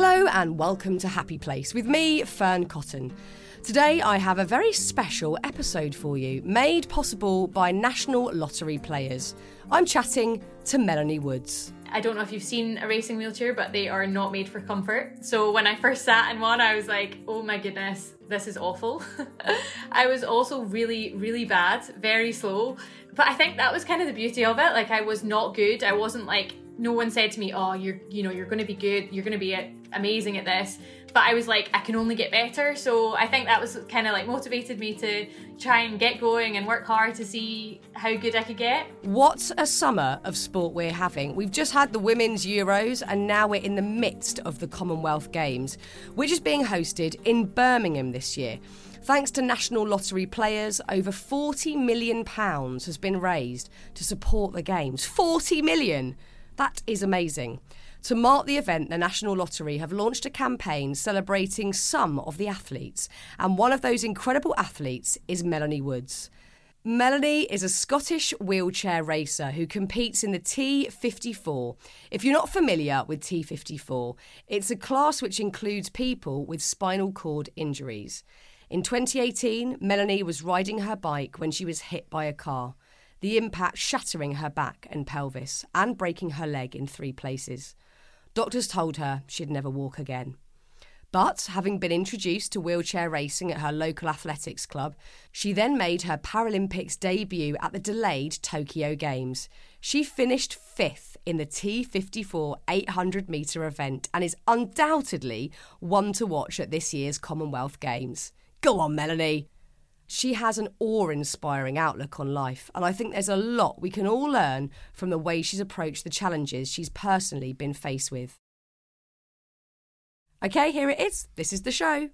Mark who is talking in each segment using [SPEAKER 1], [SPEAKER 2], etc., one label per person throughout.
[SPEAKER 1] Hello and welcome to Happy Place with me, Fearne Cotton. Today I have a very special episode for you, made possible by National Lottery players. I'm chatting to Melanie Woods.
[SPEAKER 2] I don't know if you've seen a racing wheelchair, but they are not made for comfort. So when I first sat in one, I was like, oh my goodness, this is awful. I was also really, really bad, very slow. But I think that was kind of the beauty of it. Like I was not good. I wasn't like no one said to me, "Oh, you're you know you're going to be good. You're going to be amazing at this." But I was like, I can only get better. So I think that was kind of like motivated me to try and get going and work hard to see how good I could get.
[SPEAKER 1] What a summer of sport we're having. We've just had the Women's Euros and now we're in the midst of the Commonwealth Games, which is being hosted in Birmingham this year. Thanks to National Lottery players, over £40 million has been raised to support the Games. 40 million! That is amazing. To mark the event, the National Lottery have launched a campaign celebrating some of the athletes, and one of those incredible athletes is Melanie Woods. Melanie is a Scottish wheelchair racer who competes in the T54. If you're not familiar with T54, it's a class which includes people with spinal cord injuries. In 2018, Melanie was riding her bike when she was hit by a car the impact shattering her back and pelvis and breaking her leg in three places. Doctors told her she'd never walk again. But having been introduced to wheelchair racing at her local athletics club, she then made her Paralympics debut at the delayed Tokyo Games. She finished fifth in the T54 800 metre event and is undoubtedly one to watch at this year's Commonwealth Games. Go on, Melanie! She has an awe inspiring outlook on life, and I think there's a lot we can all learn from the way she's approached the challenges she's personally been faced with. Okay, here it is. This is the show.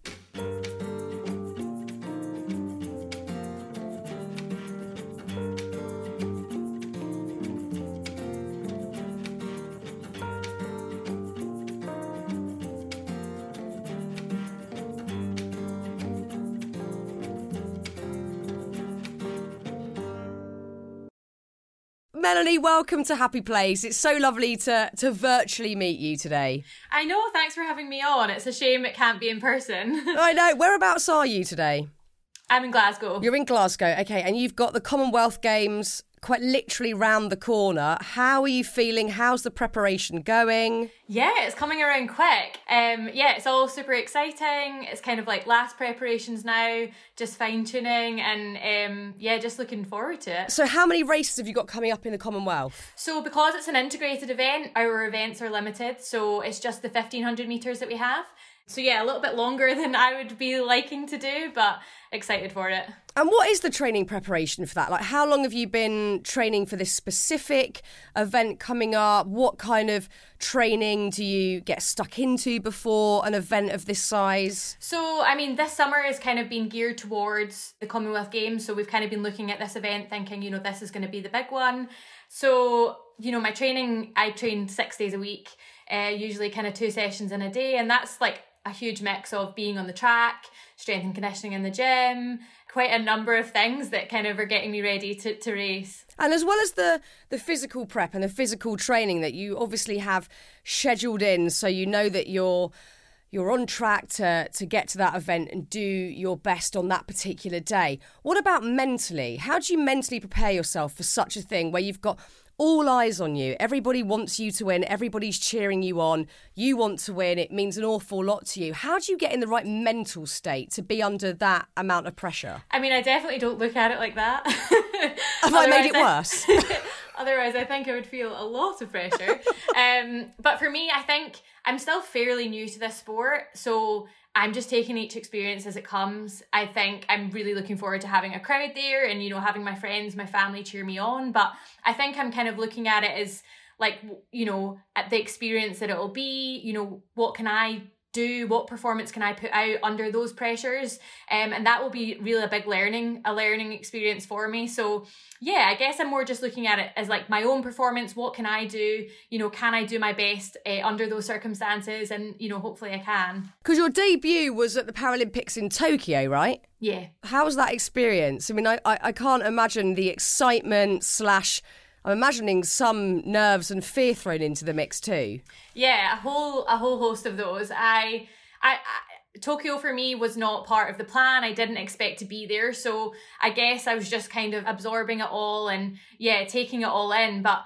[SPEAKER 1] Melanie, welcome to Happy Place. It's so lovely to to virtually meet you today.
[SPEAKER 2] I know, thanks for having me on. It's a shame it can't be in person.
[SPEAKER 1] I know. Whereabouts are you today?
[SPEAKER 2] I'm in Glasgow.
[SPEAKER 1] You're in Glasgow, okay, and you've got the Commonwealth Games quite literally round the corner. How are you feeling? How's the preparation going?
[SPEAKER 2] Yeah, it's coming around quick. Um, yeah, it's all super exciting. It's kind of like last preparations now, just fine tuning, and um, yeah, just looking forward to it.
[SPEAKER 1] So, how many races have you got coming up in the Commonwealth?
[SPEAKER 2] So, because it's an integrated event, our events are limited. So, it's just the 1500 metres that we have. So yeah, a little bit longer than I would be liking to do, but excited for it.
[SPEAKER 1] And what is the training preparation for that? Like, how long have you been training for this specific event coming up? What kind of training do you get stuck into before an event of this size?
[SPEAKER 2] So, I mean, this summer has kind of been geared towards the Commonwealth Games. So, we've kind of been looking at this event thinking, you know, this is going to be the big one. So, you know, my training, I train six days a week, uh, usually kind of two sessions in a day. And that's like a huge mix of being on the track, strength and conditioning in the gym, quite a number of things that kind of are getting me ready to, to race.
[SPEAKER 1] And as well as the the physical prep and the physical training that you obviously have scheduled in so you know that you're you're on track to to get to that event and do your best on that particular day. What about mentally? How do you mentally prepare yourself for such a thing where you've got all eyes on you. Everybody wants you to win. Everybody's cheering you on. You want to win. It means an awful lot to you. How do you get in the right mental state to be under that amount of pressure?
[SPEAKER 2] I mean, I definitely don't look at it like that.
[SPEAKER 1] Have I made it worse?
[SPEAKER 2] Otherwise, I think I would feel a lot of pressure. um, but for me, I think I'm still fairly new to this sport. So I'm just taking each experience as it comes. I think I'm really looking forward to having a crowd there and, you know, having my friends, my family cheer me on. But I think I'm kind of looking at it as like, you know, at the experience that it'll be, you know, what can I do what performance can i put out under those pressures? Um, and that will be really a big learning a learning experience for me. So yeah i guess i'm more just looking at it as like my own performance. What can i do? You know can i do my best uh, under those circumstances? And you know hopefully i can.
[SPEAKER 1] Because your debut was at the paralympics in tokyo right?
[SPEAKER 2] Yeah.
[SPEAKER 1] How was that experience? I mean i i, I can't imagine the excitement slash I'm imagining some nerves and fear thrown into the mix too.
[SPEAKER 2] Yeah, a whole a whole host of those. I, I, I Tokyo for me was not part of the plan. I didn't expect to be there, so I guess I was just kind of absorbing it all and yeah, taking it all in. But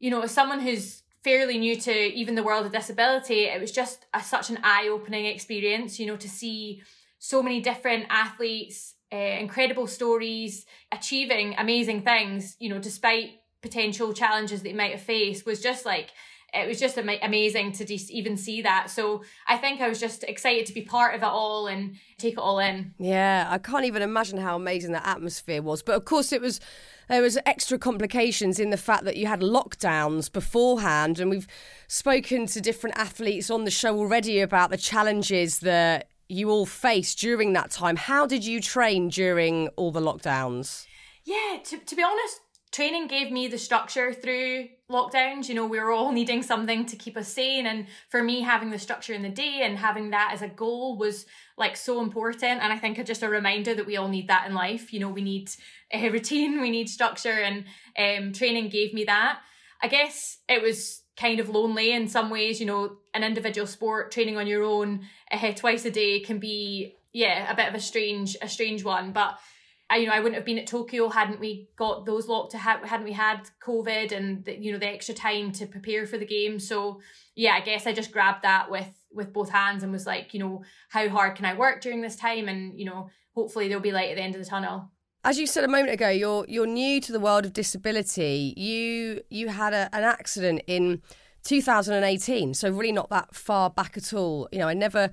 [SPEAKER 2] you know, as someone who's fairly new to even the world of disability, it was just a, such an eye opening experience. You know, to see so many different athletes, uh, incredible stories, achieving amazing things. You know, despite potential challenges that they might have faced, was just like it was just am- amazing to just even see that. So I think I was just excited to be part of it all and take it all in.
[SPEAKER 1] Yeah, I can't even imagine how amazing that atmosphere was. But of course, it was there was extra complications in the fact that you had lockdowns beforehand, and we've spoken to different athletes on the show already about the challenges that you all faced during that time. How did you train during all the lockdowns?
[SPEAKER 2] Yeah, to, to be honest, training gave me the structure through lockdowns. You know, we were all needing something to keep us sane. And for me, having the structure in the day and having that as a goal was like so important. And I think just a reminder that we all need that in life. You know, we need a routine, we need structure, and um, training gave me that. I guess it was kind of lonely in some ways. You know, an individual sport, training on your own uh, twice a day can be, yeah, a bit of a strange, a strange one. But I, you know, I wouldn't have been at Tokyo hadn't we got those locked to ha- hadn't we had COVID and the, you know the extra time to prepare for the game. So yeah, I guess I just grabbed that with with both hands and was like, you know, how hard can I work during this time? And you know, hopefully there'll be light at the end of the tunnel.
[SPEAKER 1] As you said a moment ago, you're you're new to the world of disability. You you had a, an accident in 2018, so really not that far back at all. You know, I never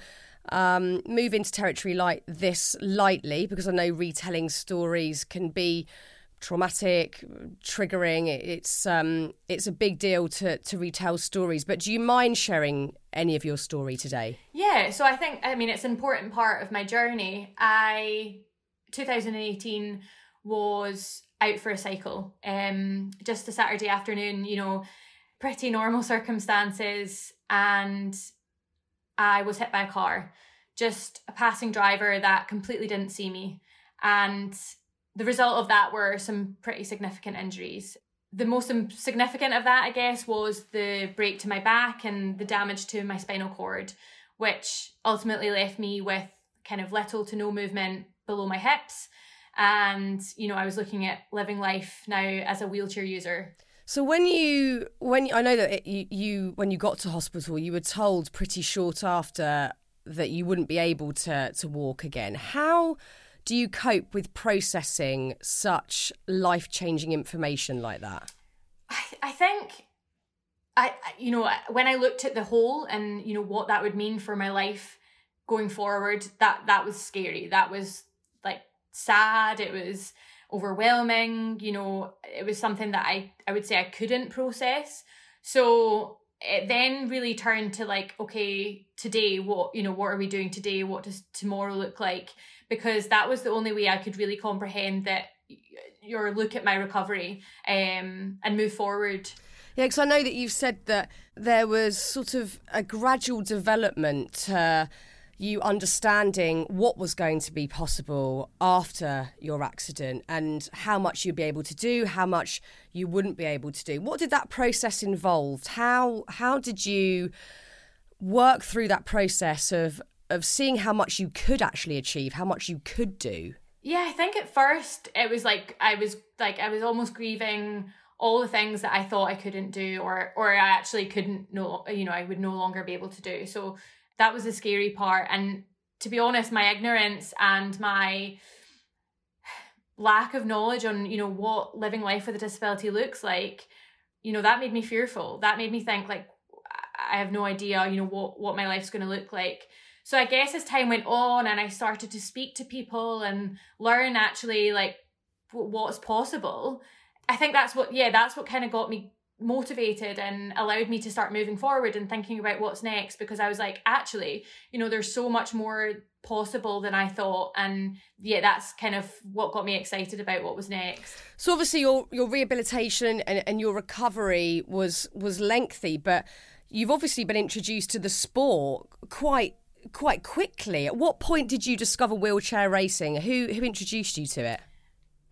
[SPEAKER 1] um, move into territory like this lightly because I know retelling stories can be traumatic, triggering. It's um, it's a big deal to to retell stories. But do you mind sharing any of your story today?
[SPEAKER 2] Yeah, so I think I mean it's an important part of my journey. I 2018 was out for a cycle. Um, just a Saturday afternoon, you know, pretty normal circumstances, and I was hit by a car, just a passing driver that completely didn't see me. And the result of that were some pretty significant injuries. The most significant of that, I guess, was the break to my back and the damage to my spinal cord, which ultimately left me with kind of little to no movement below my hips. And, you know, I was looking at living life now as a wheelchair user.
[SPEAKER 1] So when you when I know that it, you, you when you got to hospital, you were told pretty short after that you wouldn't be able to to walk again. How do you cope with processing such life changing information like that?
[SPEAKER 2] I, I think I you know when I looked at the whole and you know what that would mean for my life going forward, that that was scary. That was like sad. It was overwhelming you know it was something that i i would say i couldn't process. So it then really turned to like okay today what you know what are we doing today? What does tomorrow look like? Because that was the only way i could really comprehend that your look at my recovery um and move forward.
[SPEAKER 1] Yeah because i know that you've said that there was sort of a gradual development to you understanding what was going to be possible after your accident and how much you'd be able to do, how much you wouldn't be able to do. What did that process involve? How how did you work through that process of of seeing how much you could actually achieve, how much you could do?
[SPEAKER 2] Yeah, I think at first it was like I was like I was almost grieving all the things that I thought I couldn't do or or I actually couldn't no you know I would no longer be able to do. So that was the scary part. And to be honest, my ignorance and my lack of knowledge on, you know, what living life with a disability looks like, you know, that made me fearful. That made me think like I have no idea, you know, what what my life's going to look like. So I guess as time went on and I started to speak to people and learn actually like what's possible, I think that's what yeah, that's what kind of got me motivated and allowed me to start moving forward and thinking about what's next because I was like, actually, you know, there's so much more possible than I thought. And yeah, that's kind of what got me excited about what was next.
[SPEAKER 1] So obviously your your rehabilitation and, and your recovery was was lengthy, but you've obviously been introduced to the sport quite quite quickly. At what point did you discover wheelchair racing? Who who introduced you to it?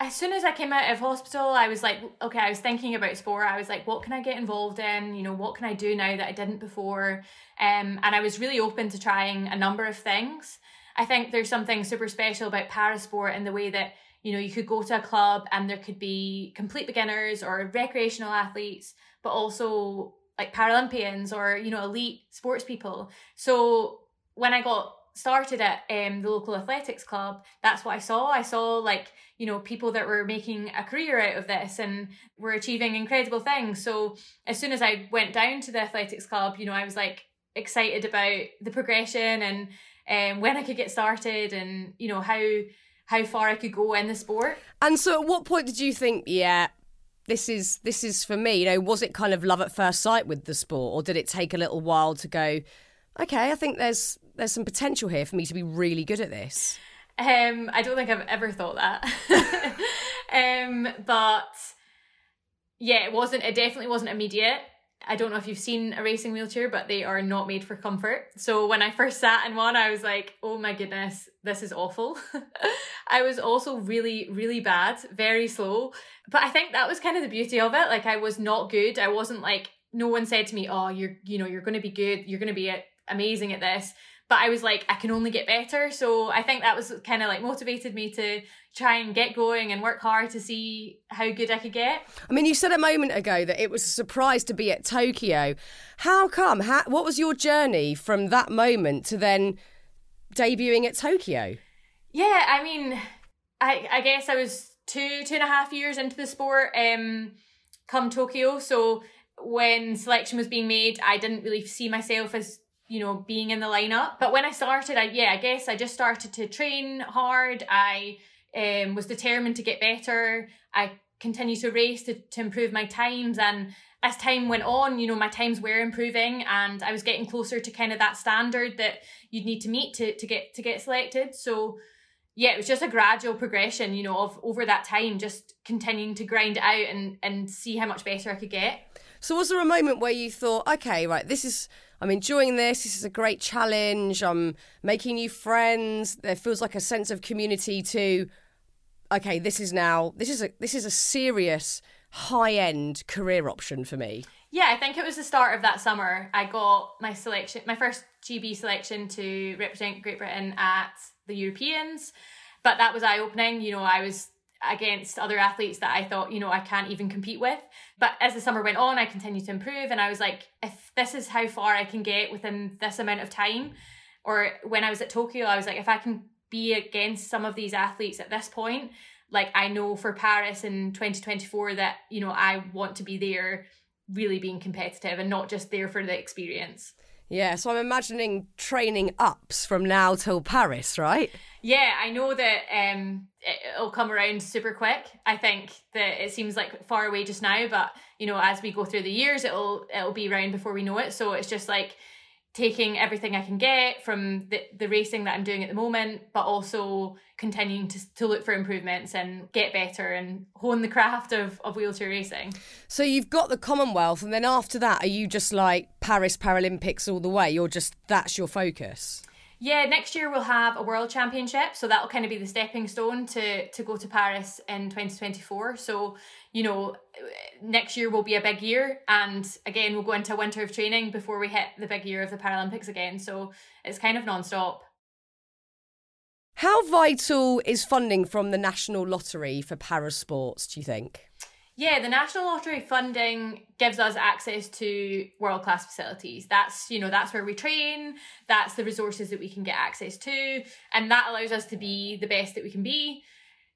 [SPEAKER 2] As soon as I came out of hospital, I was like, okay, I was thinking about sport. I was like, what can I get involved in? You know, what can I do now that I didn't before? Um, and I was really open to trying a number of things. I think there's something super special about parasport in the way that, you know, you could go to a club and there could be complete beginners or recreational athletes, but also like Paralympians or, you know, elite sports people. So when I got started at um, the local athletics club, that's what I saw. I saw like, you know, people that were making a career out of this and were achieving incredible things. So as soon as I went down to the athletics club, you know, I was like excited about the progression and um, when I could get started and, you know, how how far I could go in the sport.
[SPEAKER 1] And so at what point did you think, yeah, this is this is for me? You know, was it kind of love at first sight with the sport or did it take a little while to go, okay, I think there's there's some potential here for me to be really good at this?
[SPEAKER 2] Um, I don't think I've ever thought that. um, but yeah, it wasn't. It definitely wasn't immediate. I don't know if you've seen a racing wheelchair, but they are not made for comfort. So when I first sat in one, I was like, oh my goodness, this is awful. I was also really, really bad, very slow. But I think that was kind of the beauty of it. Like I was not good. I wasn't like, no one said to me, oh, you're, you know, you're going to be good. You're going to be amazing at this but I was like, I can only get better. So I think that was kind of like motivated me to try and get going and work hard to see how good I could get.
[SPEAKER 1] I mean, you said a moment ago that it was a surprise to be at Tokyo. How come? How, what was your journey from that moment to then debuting at Tokyo?
[SPEAKER 2] Yeah, I mean, I, I guess I was two, two and a half years into the sport um, come Tokyo. So when selection was being made, I didn't really see myself as you know, being in the lineup. But when I started, I yeah, I guess I just started to train hard. I um, was determined to get better. I continued to race to, to improve my times and as time went on, you know, my times were improving and I was getting closer to kind of that standard that you'd need to meet to, to get to get selected. So yeah, it was just a gradual progression, you know, of over that time, just continuing to grind out and and see how much better I could get.
[SPEAKER 1] So was there a moment where you thought, okay, right, this is I'm enjoying this. This is a great challenge. I'm making new friends. There feels like a sense of community too. Okay, this is now this is a this is a serious high end career option for me.
[SPEAKER 2] Yeah, I think it was the start of that summer. I got my selection, my first GB selection to represent Great Britain at the Europeans. But that was eye opening. You know, I was against other athletes that I thought, you know, I can't even compete with. But as the summer went on, I continued to improve and I was like, if this is how far I can get within this amount of time, or when I was at Tokyo, I was like, if I can be against some of these athletes at this point, like I know for Paris in 2024 that, you know, I want to be there really being competitive and not just there for the experience.
[SPEAKER 1] Yeah, so I'm imagining training ups from now till Paris, right?
[SPEAKER 2] Yeah, I know that um, it'll come around super quick. I think that it seems like far away just now, but you know, as we go through the years, it'll it'll be around before we know it. So it's just like taking everything I can get from the, the racing that I'm doing at the moment, but also continuing to, to look for improvements and get better and hone the craft of, of wheelchair racing.
[SPEAKER 1] So you've got the Commonwealth, and then after that, are you just like Paris Paralympics all the way? You're just, that's your focus?
[SPEAKER 2] Yeah, next year we'll have a world championship, so that'll kind of be the stepping stone to to go to Paris in 2024. So, you know, next year will be a big year and again we'll go into a winter of training before we hit the big year of the Paralympics again. So, it's kind of non-stop.
[SPEAKER 1] How vital is funding from the National Lottery for para sports, do you think?
[SPEAKER 2] Yeah, the National Lottery funding gives us access to world class facilities. That's, you know, that's where we train, that's the resources that we can get access to, and that allows us to be the best that we can be.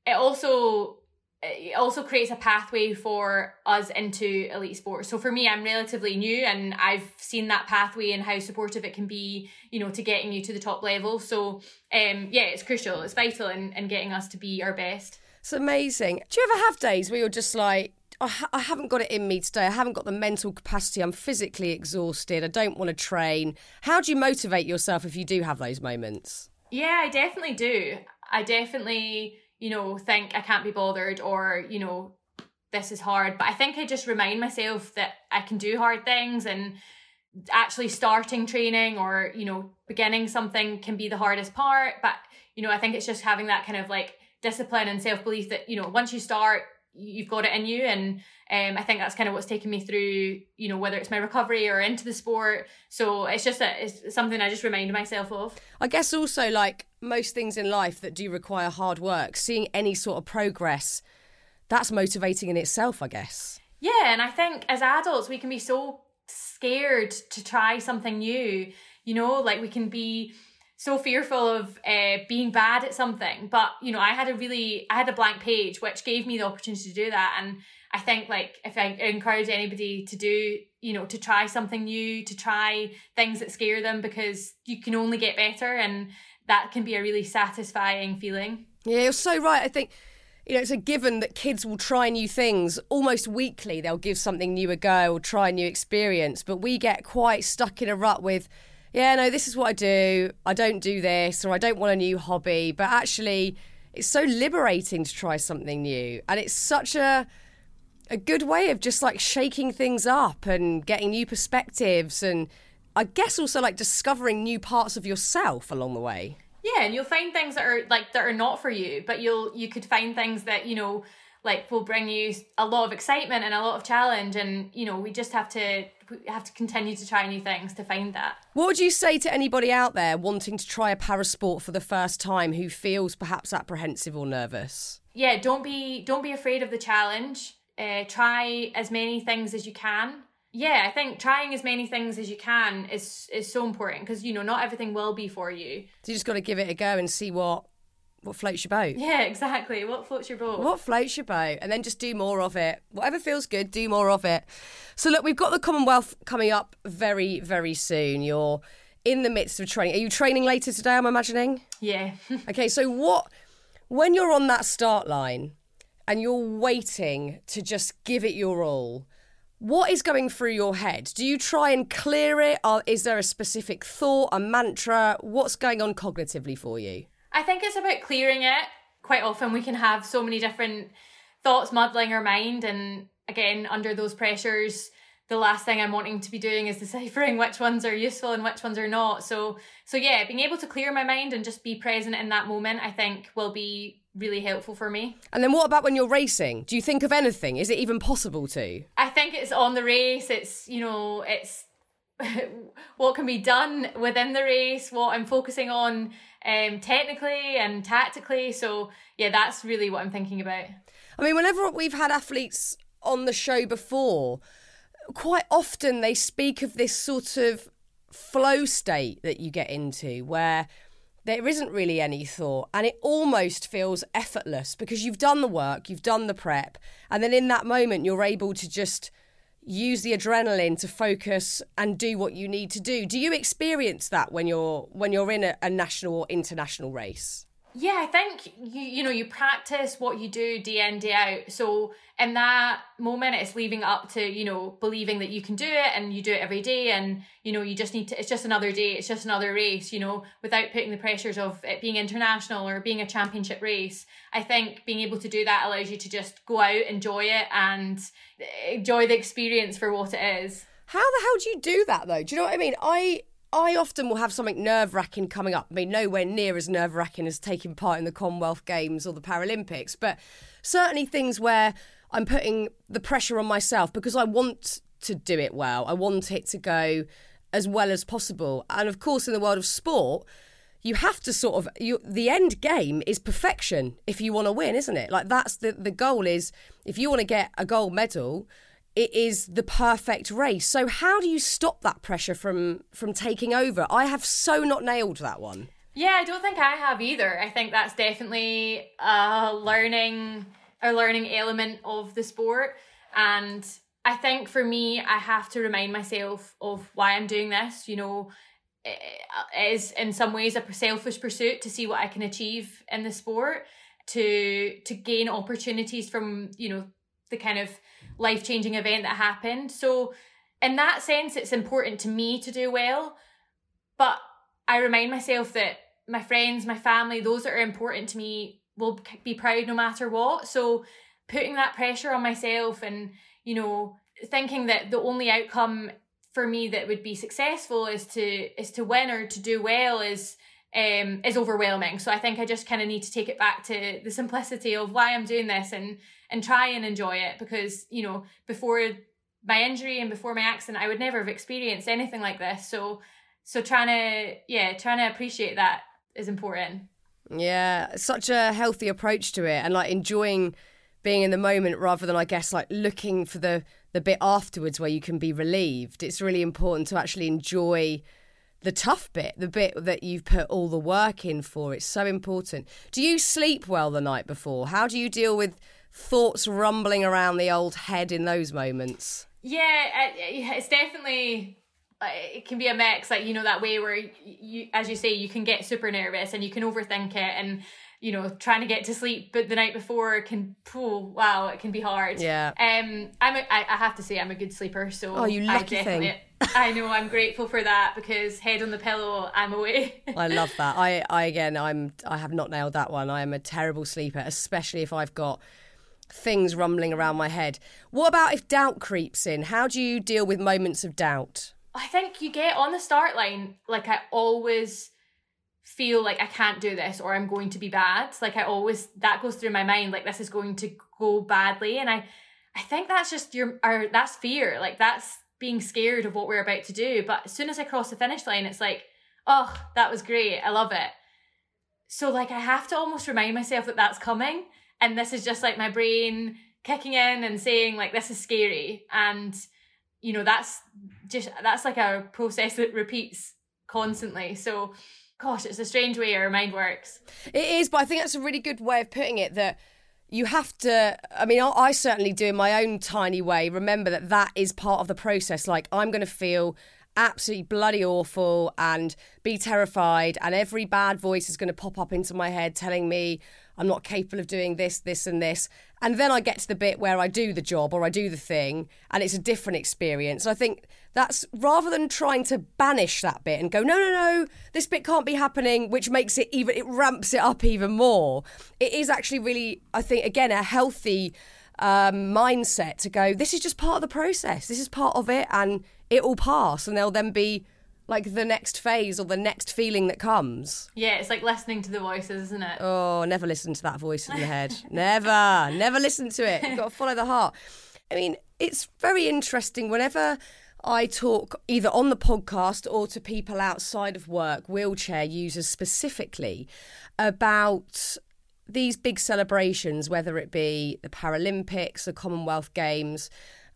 [SPEAKER 2] It also it also creates a pathway for us into elite sports. So for me, I'm relatively new and I've seen that pathway and how supportive it can be, you know, to getting you to the top level. So um yeah, it's crucial. It's vital in, in getting us to be our best.
[SPEAKER 1] It's amazing. Do you ever have days where you're just like, I, I haven't got it in me today. I haven't got the mental capacity. I'm physically exhausted. I don't want to train. How do you motivate yourself if you do have those moments?
[SPEAKER 2] Yeah, I definitely do. I definitely, you know, think I can't be bothered or, you know, this is hard. But I think I just remind myself that I can do hard things and actually starting training or, you know, beginning something can be the hardest part. But, you know, I think it's just having that kind of like discipline and self belief that you know once you start you've got it in you. And um, I think that's kind of what's taken me through you know whether it's my recovery or into the sport. So it's just a, it's something I just remind myself of.
[SPEAKER 1] I guess also like most things in life that do require hard work seeing any sort of progress that's motivating in itself I guess.
[SPEAKER 2] Yeah and I think as adults we can be so scared to try something new. You know like we can be so fearful of uh, being bad at something but you know i had a really i had a blank page which gave me the opportunity to do that and i think like if i encourage anybody to do you know to try something new to try things that scare them because you can only get better and that can be a really satisfying feeling
[SPEAKER 1] yeah you're so right i think you know, it's a given that kids will try new things almost weekly. They'll give something new a go or try a new experience. But we get quite stuck in a rut with, yeah, no, this is what I do. I don't do this, or I don't want a new hobby. But actually, it's so liberating to try something new, and it's such a a good way of just like shaking things up and getting new perspectives, and I guess also like discovering new parts of yourself along the way.
[SPEAKER 2] Yeah, and you'll find things that are like that are not for you, but you'll you could find things that you know like will bring you a lot of excitement and a lot of challenge and you know we just have to have to continue to try new things to find that.
[SPEAKER 1] What would you say to anybody out there wanting to try a parasport for the first time who feels perhaps apprehensive or nervous?
[SPEAKER 2] Yeah don't be don't be afraid of the challenge. Uh, try as many things as you can. Yeah i think trying as many things as you can is is so important because you know not everything will be for you.
[SPEAKER 1] So you just got to give it a go and see what what floats your boat.
[SPEAKER 2] Yeah, exactly. What floats your boat?
[SPEAKER 1] What floats your boat? And then just do more of it. Whatever feels good, do more of it. So, look, we've got the Commonwealth coming up very, very soon. You're in the midst of training. Are you training later today, I'm imagining?
[SPEAKER 2] Yeah.
[SPEAKER 1] okay, so what, when you're on that start line and you're waiting to just give it your all, what is going through your head? Do you try and clear it? Or is there a specific thought, a mantra? What's going on cognitively for you?
[SPEAKER 2] I think it's about clearing it. Quite often we can have so many different thoughts muddling our mind and again under those pressures the last thing I'm wanting to be doing is deciphering which ones are useful and which ones are not. So so yeah, being able to clear my mind and just be present in that moment I think will be really helpful for me.
[SPEAKER 1] And then what about when you're racing? Do you think of anything? Is it even possible to?
[SPEAKER 2] I think it's on the race. It's, you know, it's what can be done within the race, what I'm focusing on um, technically and tactically. So, yeah, that's really what I'm thinking about.
[SPEAKER 1] I mean, whenever we've had athletes on the show before, quite often they speak of this sort of flow state that you get into where there isn't really any thought and it almost feels effortless because you've done the work, you've done the prep, and then in that moment you're able to just use the adrenaline to focus and do what you need to do. Do you experience that when you're when you're in a, a national or international race?
[SPEAKER 2] Yeah, I think you you know you practice what you do day in day out. So in that moment, it's leaving up to you know believing that you can do it, and you do it every day, and you know you just need to. It's just another day. It's just another race. You know, without putting the pressures of it being international or being a championship race. I think being able to do that allows you to just go out, enjoy it, and enjoy the experience for what it is.
[SPEAKER 1] How the hell do you do that though? Do you know what I mean? I I often will have something nerve wracking coming up. I mean, nowhere near as nerve wracking as taking part in the Commonwealth Games or the Paralympics, but certainly things where I'm putting the pressure on myself because I want to do it well. I want it to go as well as possible. And of course, in the world of sport, you have to sort of you, the end game is perfection if you want to win, isn't it? Like that's the the goal is if you want to get a gold medal, it is the perfect race. So how do you stop that pressure from from taking over? I have so not nailed that one.
[SPEAKER 2] Yeah, I don't think I have either. I think that's definitely a learning a learning element of the sport and I think for me I have to remind myself of why I'm doing this, you know, it is in some ways a selfish pursuit to see what I can achieve in the sport to to gain opportunities from, you know, the kind of life changing event that happened. So, in that sense, it's important to me to do well. But I remind myself that my friends, my family, those that are important to me will be proud no matter what. So, putting that pressure on myself and, you know, thinking that the only outcome for me that would be successful is to is to win or to do well is um, is overwhelming. So I think I just kind of need to take it back to the simplicity of why I'm doing this and and try and enjoy it because you know before my injury and before my accident I would never have experienced anything like this. So so trying to yeah trying to appreciate that is important.
[SPEAKER 1] Yeah, such a healthy approach to it and like enjoying being in the moment rather than I guess like looking for the the bit afterwards where you can be relieved. It's really important to actually enjoy the tough bit, the bit that you've put all the work in for. It's so important. Do you sleep well the night before? How do you deal with thoughts rumbling around the old head in those moments?
[SPEAKER 2] Yeah, uh, it's definitely uh, it can be a mix like you know that way where you as you say you can get super nervous and you can overthink it and you know trying to get to sleep but the night before can oh wow it can be hard
[SPEAKER 1] yeah
[SPEAKER 2] um i'm a, I, I have to say i'm a good sleeper so
[SPEAKER 1] oh you lucky
[SPEAKER 2] I
[SPEAKER 1] thing
[SPEAKER 2] I know I'm grateful for that because head on the pillow, I'm away.
[SPEAKER 1] I love that. I, I again, I'm I have not nailed that one. I am a terrible sleeper, especially if I've got things rumbling around my head. What about if doubt creeps in? How do you deal with moments of doubt?
[SPEAKER 2] I think you get on the start line, like I always feel like I can't do this or I'm going to be bad. Like I always that goes through my mind, like this is going to go badly. And I I think that's just your or that's fear. Like that's being scared of what we're about to do. But as soon as I cross the finish line, it's like, oh, that was great. I love it. So like I have to almost remind myself that that's coming. And this is just like my brain kicking in and saying like this is scary and you know that's just that's like a process that repeats constantly so gosh it's a strange way our mind works
[SPEAKER 1] it is but i think that's a really good way of putting it that you have to i mean i certainly do in my own tiny way remember that that is part of the process like i'm going to feel absolutely bloody awful and be terrified and every bad voice is going to pop up into my head telling me I'm not capable of doing this, this, and this. And then I get to the bit where I do the job or I do the thing and it's a different experience. I think that's rather than trying to banish that bit and go, no, no, no, this bit can't be happening, which makes it even, it ramps it up even more. It is actually really, I think, again, a healthy um, mindset to go, this is just part of the process. This is part of it and it will pass and there'll then be like the next phase or the next feeling that comes.
[SPEAKER 2] Yeah, it's like listening to the voices, isn't it?
[SPEAKER 1] Oh, never listen to that voice in your head. never, never listen to it. You've got to follow the heart. I mean, it's very interesting whenever I talk either on the podcast or to people outside of work, wheelchair users specifically, about these big celebrations, whether it be the Paralympics, the Commonwealth Games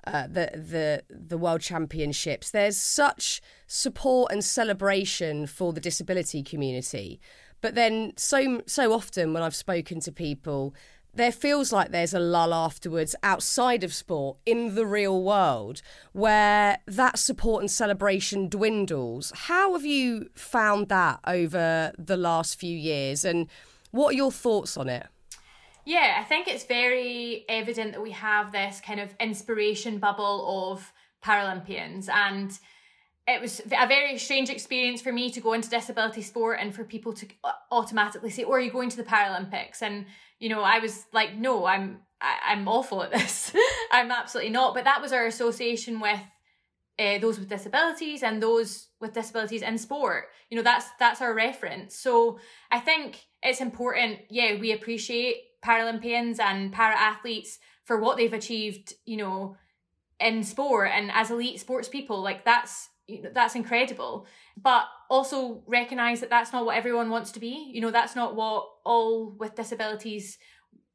[SPEAKER 1] uh, the the the World Championships. There's such support and celebration for the disability community, but then so so often when I've spoken to people, there feels like there's a lull afterwards outside of sport in the real world where that support and celebration dwindles. How have you found that over the last few years, and what are your thoughts on it?
[SPEAKER 2] Yeah, I think it's very evident that we have this kind of inspiration bubble of Paralympians and it was a very strange experience for me to go into disability sport and for people to automatically say, "Oh, are you going to the Paralympics?" And you know, I was like, "No, I'm I, am i am awful at this. I'm absolutely not." But that was our association with uh, those with disabilities and those with disabilities in sport. You know, that's that's our reference. So I think it's important. Yeah, we appreciate Paralympians and para athletes for what they've achieved, you know, in sport and as elite sports people. Like that's that's incredible. But also recognize that that's not what everyone wants to be. You know, that's not what all with disabilities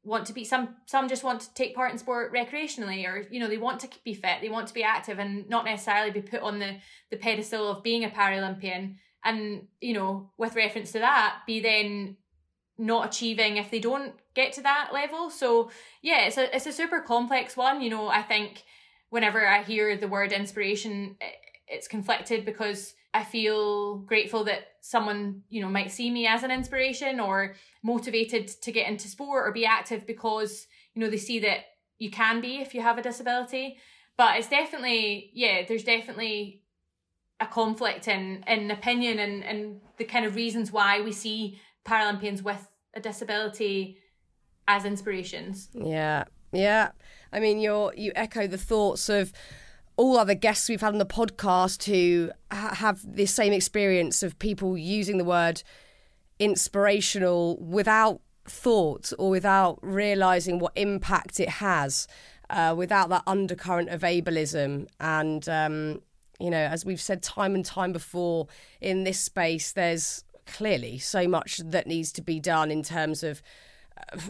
[SPEAKER 2] want to be some some just want to take part in sport recreationally or you know they want to be fit they want to be active and not necessarily be put on the the pedestal of being a paralympian and you know with reference to that be then not achieving if they don't get to that level. So yeah, it's a it's a super complex one. You know, I think whenever I hear the word inspiration, it's conflicted because I feel grateful that someone you know might see me as an inspiration or motivated to get into sport or be active because you know they see that you can be if you have a disability. But it's definitely yeah, there's definitely a conflict in in opinion and and the kind of reasons why we see Paralympians with a disability as inspirations.
[SPEAKER 1] Yeah, yeah. I mean, you're you echo the thoughts of all other guests we've had on the podcast who ha- have this same experience of people using the word inspirational without thought or without realizing what impact it has, uh, without that undercurrent of ableism. And, um, you know, as we've said time and time before in this space, there's clearly so much that needs to be done in terms of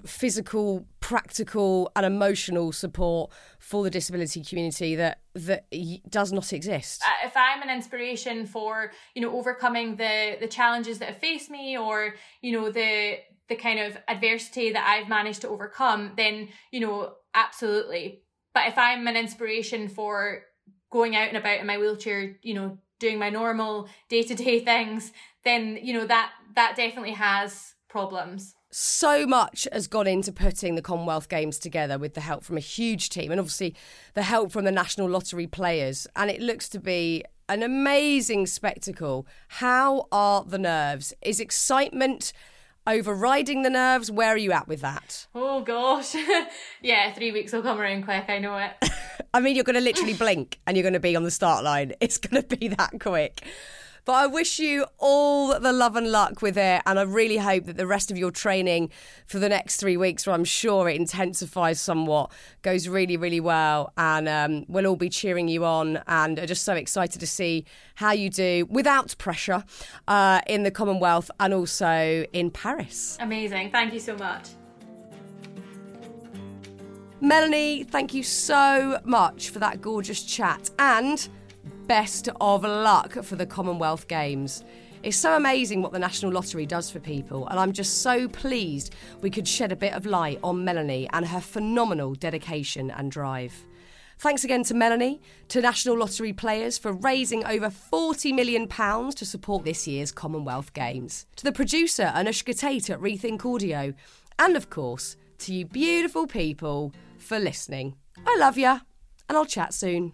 [SPEAKER 1] physical, practical, and emotional support for the disability community that that does not exist.
[SPEAKER 2] Uh, if I'm an inspiration for you know overcoming the the challenges that have faced me, or you know the the kind of adversity that I've managed to overcome, then, you know, absolutely. But if I'm an inspiration for going out and about in my wheelchair, you know, doing my normal day to day things, then, you know, that that definitely has problems.
[SPEAKER 1] So much has gone into putting the Commonwealth Games together with the help from a huge team and obviously the help from the National Lottery players. And it looks to be an amazing spectacle. How are the nerves? Is excitement overriding the nerves. Where are you at with that?
[SPEAKER 2] Oh gosh. yeah, three weeks will come around quick, I know it.
[SPEAKER 1] I mean, you're going to literally blink and you're going to be on the start line. It's going to be that quick. But I wish you all the love and luck with it. And I really hope that the rest of your training for the next three weeks, where I'm sure it intensifies somewhat, goes really, really well. And um, we'll all be cheering you on and are just so excited to see how you do without pressure uh, in the Commonwealth and also in Paris.
[SPEAKER 2] Amazing. Thank you so much.
[SPEAKER 1] Melanie, thank you so much for that gorgeous chat. And best of luck for the Commonwealth Games. It's so amazing what the National Lottery does for people, and I'm just so pleased we could shed a bit of light on Melanie and her phenomenal dedication and drive. Thanks again to Melanie, to National Lottery players for raising over £40 million to support this year's Commonwealth Games, to the producer Anushka Tate at Rethink Audio, and of course, to you beautiful people for listening. I love you, and I'll chat soon.